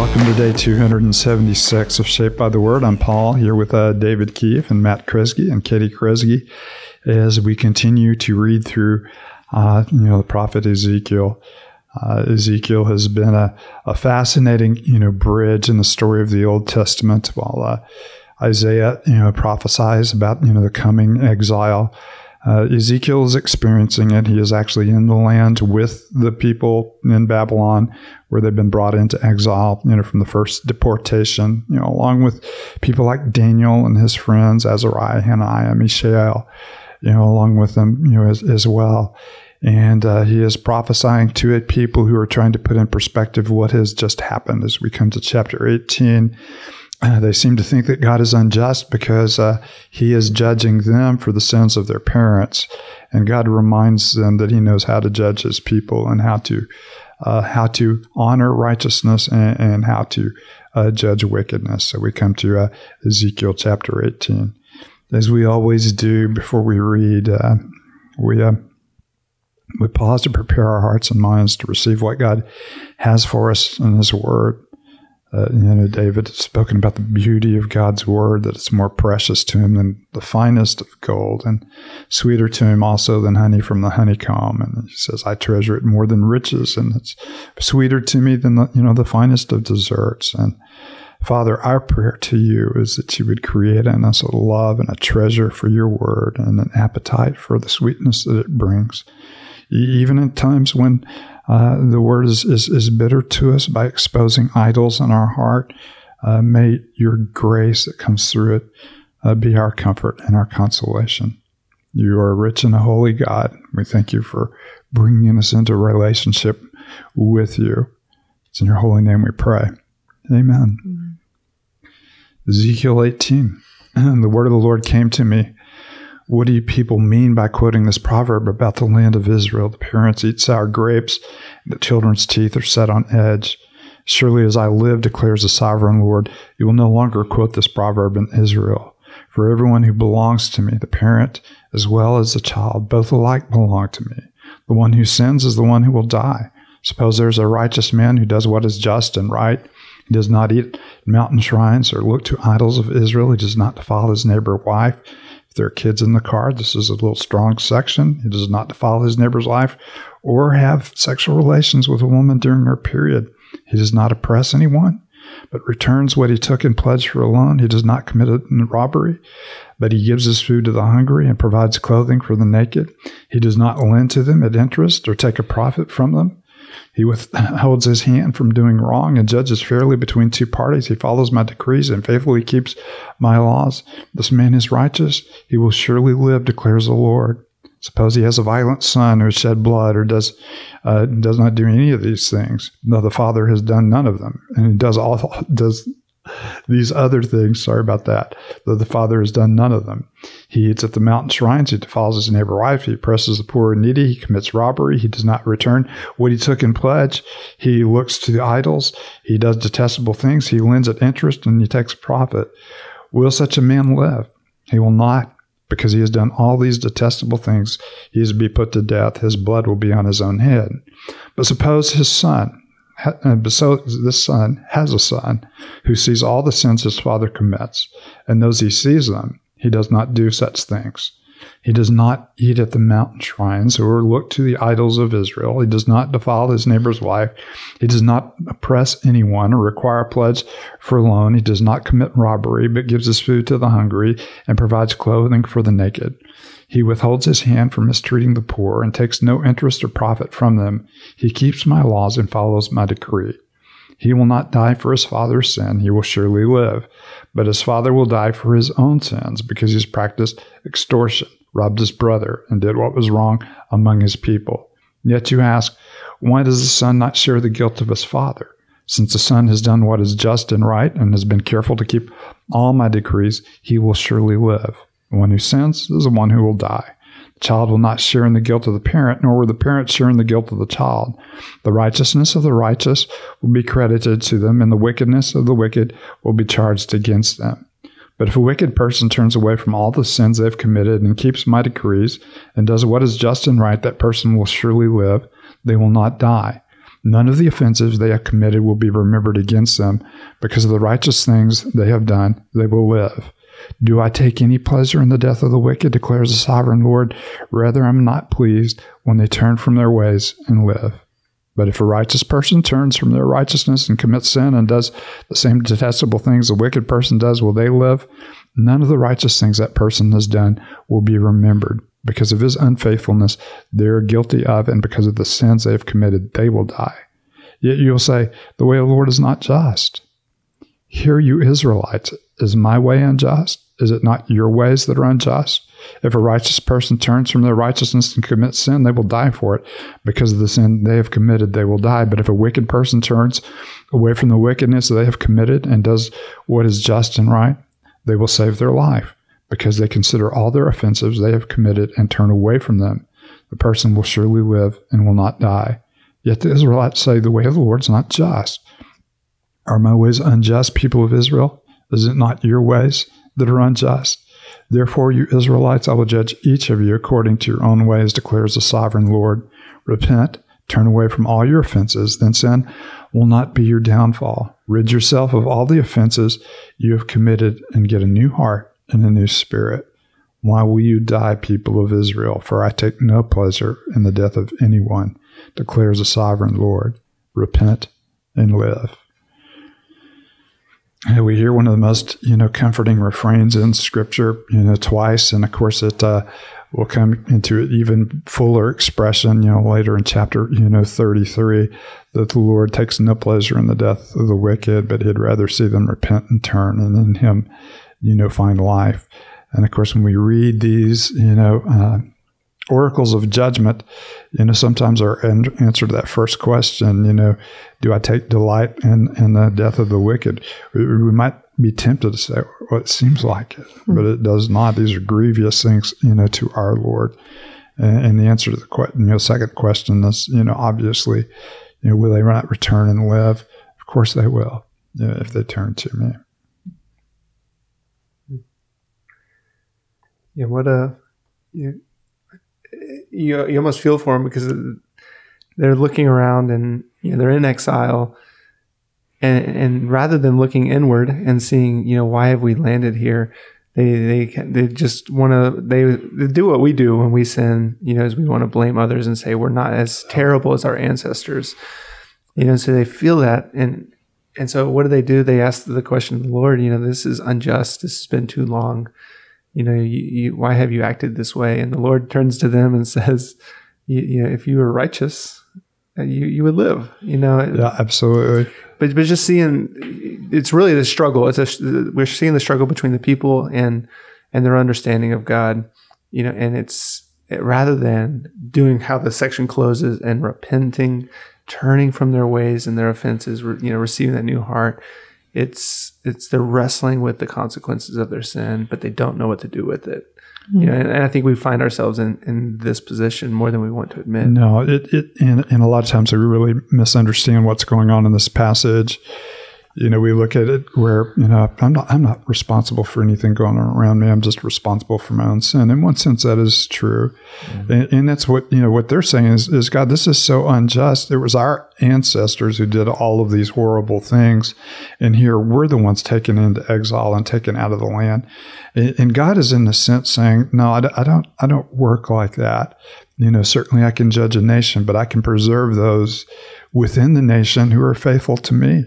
welcome to day 276 of Shaped by the Word. I'm Paul here with uh, David Keefe and Matt Kresge and Katie Kresge as we continue to read through, uh, you know, the prophet Ezekiel. Uh, Ezekiel has been a, a, fascinating, you know, bridge in the story of the Old Testament while uh, Isaiah, you know, prophesies about, you know, the coming exile. Uh, Ezekiel is experiencing it. He is actually in the land with the people in Babylon where they've been brought into exile, you know, from the first deportation, you know, along with people like Daniel and his friends, Azariah, Hananiah, Mishael, you know, along with them, you know, as, as well. And uh, he is prophesying to it people who are trying to put in perspective what has just happened as we come to chapter 18. Uh, they seem to think that God is unjust because uh, he is judging them for the sins of their parents. And God reminds them that he knows how to judge his people and how to uh, how to honor righteousness and, and how to uh, judge wickedness. So we come to uh, Ezekiel chapter 18. As we always do before we read, we we pause to prepare our hearts and minds to receive what God has for us in His Word. Uh, you know, David spoken about the beauty of God's word, that it's more precious to him than the finest of gold and sweeter to him also than honey from the honeycomb. And he says, I treasure it more than riches and it's sweeter to me than the, you know, the finest of desserts. And Father, our prayer to you is that you would create in us a love and a treasure for your word and an appetite for the sweetness that it brings. Even in times when uh, the word is, is, is, bitter to us by exposing idols in our heart. Uh, may your grace that comes through it uh, be our comfort and our consolation. You are rich and a holy God. We thank you for bringing us into relationship with you. It's in your holy name we pray. Amen. Mm-hmm. Ezekiel 18. And the word of the Lord came to me what do you people mean by quoting this proverb about the land of Israel? The parents eat sour grapes, the children's teeth are set on edge. Surely as I live, declares the sovereign Lord, you will no longer quote this proverb in Israel. For everyone who belongs to me, the parent as well as the child, both alike belong to me. The one who sins is the one who will die. Suppose there's a righteous man who does what is just and right. He does not eat mountain shrines or look to idols of Israel. He does not defile his neighbor's wife if there are kids in the car, this is a little strong section. He does not defile his neighbor's life or have sexual relations with a woman during her period. He does not oppress anyone, but returns what he took in pledge for a loan. He does not commit a robbery, but he gives his food to the hungry and provides clothing for the naked. He does not lend to them at interest or take a profit from them. He withholds his hand from doing wrong and judges fairly between two parties. He follows my decrees and faithfully keeps my laws. This man is righteous. He will surely live, declares the Lord. Suppose he has a violent son who shed blood or does uh, does not do any of these things. No, the father has done none of them, and he does all does these other things. Sorry about that. Though the father has done none of them. He eats at the mountain shrines. He defiles his neighbor's wife. He oppresses the poor and needy. He commits robbery. He does not return what he took in pledge. He looks to the idols. He does detestable things. He lends at interest and he takes profit. Will such a man live? He will not because he has done all these detestable things. He is to be put to death. His blood will be on his own head. But suppose his son, and uh, so this son has a son who sees all the sins his father commits and knows he sees them. He does not do such things. He does not eat at the mountain shrines or look to the idols of Israel. He does not defile his neighbor's wife. He does not oppress anyone or require a pledge for a loan. He does not commit robbery, but gives his food to the hungry and provides clothing for the naked. He withholds his hand from mistreating the poor and takes no interest or profit from them. He keeps my laws and follows my decree. He will not die for his father's sin, he will surely live. But his father will die for his own sins because he's practiced extortion, robbed his brother, and did what was wrong among his people. Yet you ask, why does the son not share the guilt of his father? Since the son has done what is just and right and has been careful to keep all my decrees, he will surely live. The one who sins is the one who will die. Child will not share in the guilt of the parent, nor will the parent share in the guilt of the child. The righteousness of the righteous will be credited to them, and the wickedness of the wicked will be charged against them. But if a wicked person turns away from all the sins they have committed and keeps my decrees and does what is just and right, that person will surely live. They will not die. None of the offenses they have committed will be remembered against them. Because of the righteous things they have done, they will live. Do I take any pleasure in the death of the wicked, declares the sovereign Lord? Rather, I'm not pleased when they turn from their ways and live. But if a righteous person turns from their righteousness and commits sin and does the same detestable things a wicked person does, will they live? None of the righteous things that person has done will be remembered. Because of his unfaithfulness, they are guilty of, and because of the sins they have committed, they will die. Yet you'll say, The way of the Lord is not just. Hear you Israelites, is my way unjust? Is it not your ways that are unjust? If a righteous person turns from their righteousness and commits sin, they will die for it. Because of the sin they have committed, they will die. But if a wicked person turns away from the wickedness they have committed and does what is just and right, they will save their life because they consider all their offenses they have committed and turn away from them. The person will surely live and will not die. Yet the Israelites say, The way of the Lord is not just. Are my ways unjust, people of Israel? Is it not your ways that are unjust? Therefore, you Israelites, I will judge each of you according to your own ways, declares the sovereign Lord. Repent, turn away from all your offenses, then sin will not be your downfall. Rid yourself of all the offenses you have committed and get a new heart and a new spirit. Why will you die, people of Israel? For I take no pleasure in the death of anyone, declares the sovereign Lord. Repent and live. And we hear one of the most, you know, comforting refrains in Scripture, you know, twice, and of course it uh, will come into even fuller expression, you know, later in chapter, you know, thirty-three, that the Lord takes no pleasure in the death of the wicked, but He'd rather see them repent and turn, and in Him, you know, find life. And of course, when we read these, you know, uh, oracles of judgment, you know, sometimes our answer to that first question, you know, do I take delight in, in the death of the wicked? We, we might be tempted to say, well, it seems like it, mm-hmm. but it does not. These are grievous things, you know, to our Lord. And, and the answer to the question, you know, second question is, you know, obviously, you know, will they not return and live? Of course they will, you know, if they turn to me. Yeah, what a you, you, you almost feel for them because they're looking around and you know, they're in exile. And, and rather than looking inward and seeing, you know, why have we landed here? They, they, they just want to, they, they do what we do when we sin, you know, is we want to blame others and say we're not as terrible as our ancestors, you know, so they feel that. And, and so what do they do? They ask the question of the Lord, you know, this is unjust. This has been too long you know, you, you, why have you acted this way? And the Lord turns to them and says, you, you know, if you were righteous, uh, you, you would live, you know? Yeah, absolutely. But, but just seeing, it's really the struggle. It's a, we're seeing the struggle between the people and, and their understanding of God, you know, and it's rather than doing how the section closes and repenting, turning from their ways and their offenses, you know, receiving that new heart it's it's they're wrestling with the consequences of their sin, but they don't know what to do with it. Mm-hmm. You know, and, and, I think we find ourselves in, in this position more than we want to admit. No, it, it and, and a lot of times we really misunderstand what's going on in this passage you know, we look at it where, you know, I'm not, I'm not responsible for anything going on around me. I'm just responsible for my own sin. In one sense, that is true. Mm-hmm. And, and, that's what, you know, what they're saying is, is God, this is so unjust. It was our ancestors who did all of these horrible things. And here we're the ones taken into exile and taken out of the land. And, and God is in a sense saying, no, I, I don't, I don't work like that. You know, certainly I can judge a nation, but I can preserve those within the nation who are faithful to me.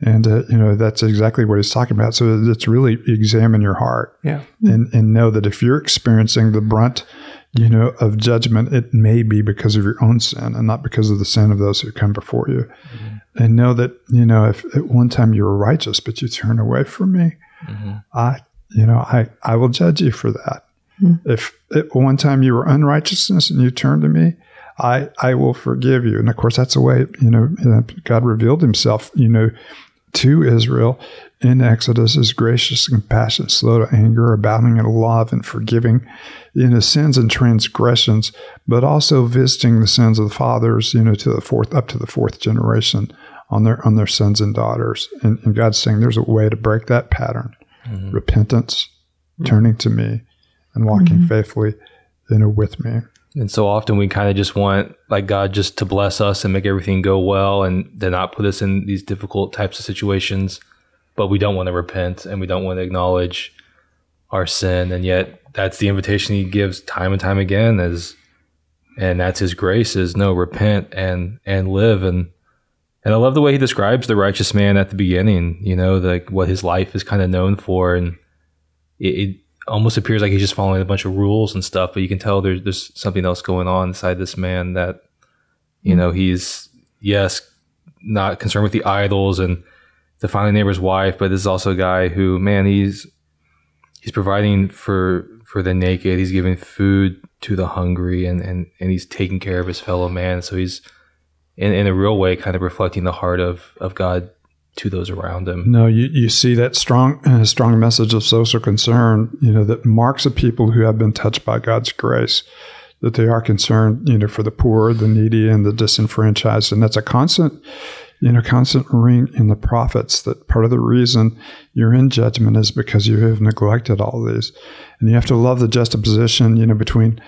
And, uh, you know, that's exactly what he's talking about. So it's really examine your heart yeah. and, and know that if you're experiencing the brunt, you know, of judgment, it may be because of your own sin and not because of the sin of those who come before you. Mm-hmm. And know that, you know, if at one time you were righteous, but you turn away from me, mm-hmm. I, you know, I, I will judge you for that. Mm-hmm. If at one time you were unrighteousness and you turn to me, I, I will forgive you. And of course, that's the way, you know, God revealed himself, you know, to Israel in Exodus is gracious and compassionate, slow to anger, abounding in love and forgiving in his sins and transgressions, but also visiting the sins of the fathers, you know, to the fourth up to the fourth generation on their on their sons and daughters. And, and God's saying there's a way to break that pattern. Mm-hmm. Repentance, turning to me and walking mm-hmm. faithfully you know, with me. And so often we kind of just want like God just to bless us and make everything go well and to not put us in these difficult types of situations. But we don't want to repent and we don't want to acknowledge our sin. And yet that's the invitation he gives time and time again is and that's his grace is no repent and and live and and I love the way he describes the righteous man at the beginning, you know, like what his life is kind of known for and it, it almost appears like he's just following a bunch of rules and stuff, but you can tell there's there's something else going on inside this man that you know he's yes not concerned with the idols and the finding neighbor's wife, but this is also a guy who man he's he's providing for for the naked, he's giving food to the hungry, and and and he's taking care of his fellow man. So he's in in a real way kind of reflecting the heart of of God to those around him. No, you, you see that strong uh, strong message of social concern, you know, that marks the people who have been touched by God's grace, that they are concerned, you know, for the poor, the needy, and the disenfranchised, and that's a constant, you know, constant ring in the prophets. That part of the reason you're in judgment is because you have neglected all these, and you have to love the juxtaposition, you know, between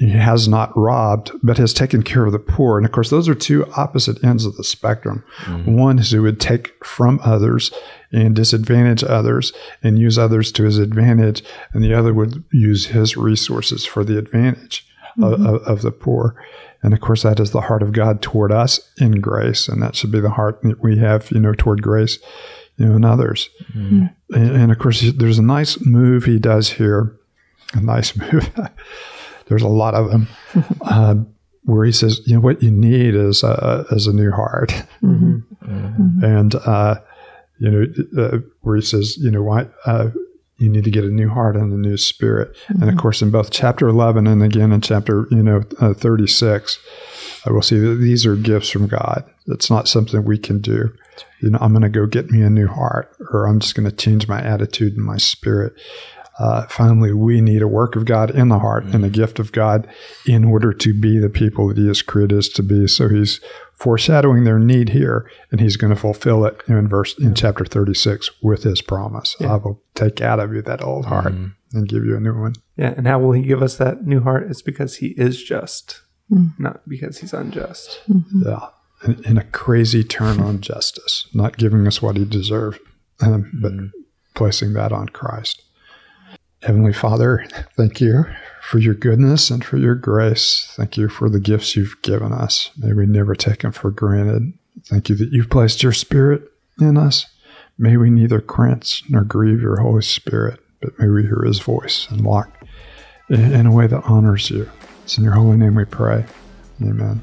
has not robbed, but has taken care of the poor. And of course, those are two opposite ends of the spectrum. Mm-hmm. One is who would take from others and disadvantage others and use others to his advantage, and the other would use his resources for the advantage mm-hmm. of, of, the poor. And of course, that is the heart of God toward us in grace, and that should be the heart that we have, you know, toward grace, you know, in others. Mm-hmm. And, and of course, there's a nice move he does here, a nice move. There's a lot of them. uh, where he says, you know, what you need is a, is a new heart. Mm-hmm. Mm-hmm. And, uh, you know, uh, where he says, you know, why, uh, you need to get a new heart and a new spirit. Mm-hmm. And of mm-hmm. course, in both chapter 11 and again in chapter, you know, uh, 36, I will see that these are gifts from God. It's not something we can do. You know, I'm going to go get me a new heart, or I'm just going to change my attitude and my spirit uh, finally, we need a work of God in the heart mm-hmm. and a gift of God in order to be the people that He has created us to be. So He's foreshadowing their need here, and He's going to fulfill it in verse in chapter thirty six with His promise. Yeah. I will take out of you that old heart mm-hmm. and give you a new one. Yeah, and how will He give us that new heart? It's because He is just, mm-hmm. not because He's unjust. Mm-hmm. Yeah, in, in, a crazy turn on justice, not giving us what He deserved, um, but mm-hmm. placing that on Christ. Heavenly Father, thank you for your goodness and for your grace. Thank you for the gifts you've given us. May we never take them for granted. Thank you that you've placed your Spirit in us. May we neither quench nor grieve your Holy Spirit, but may we hear his voice and walk in a way that honors you. It's in your holy name we pray. Amen.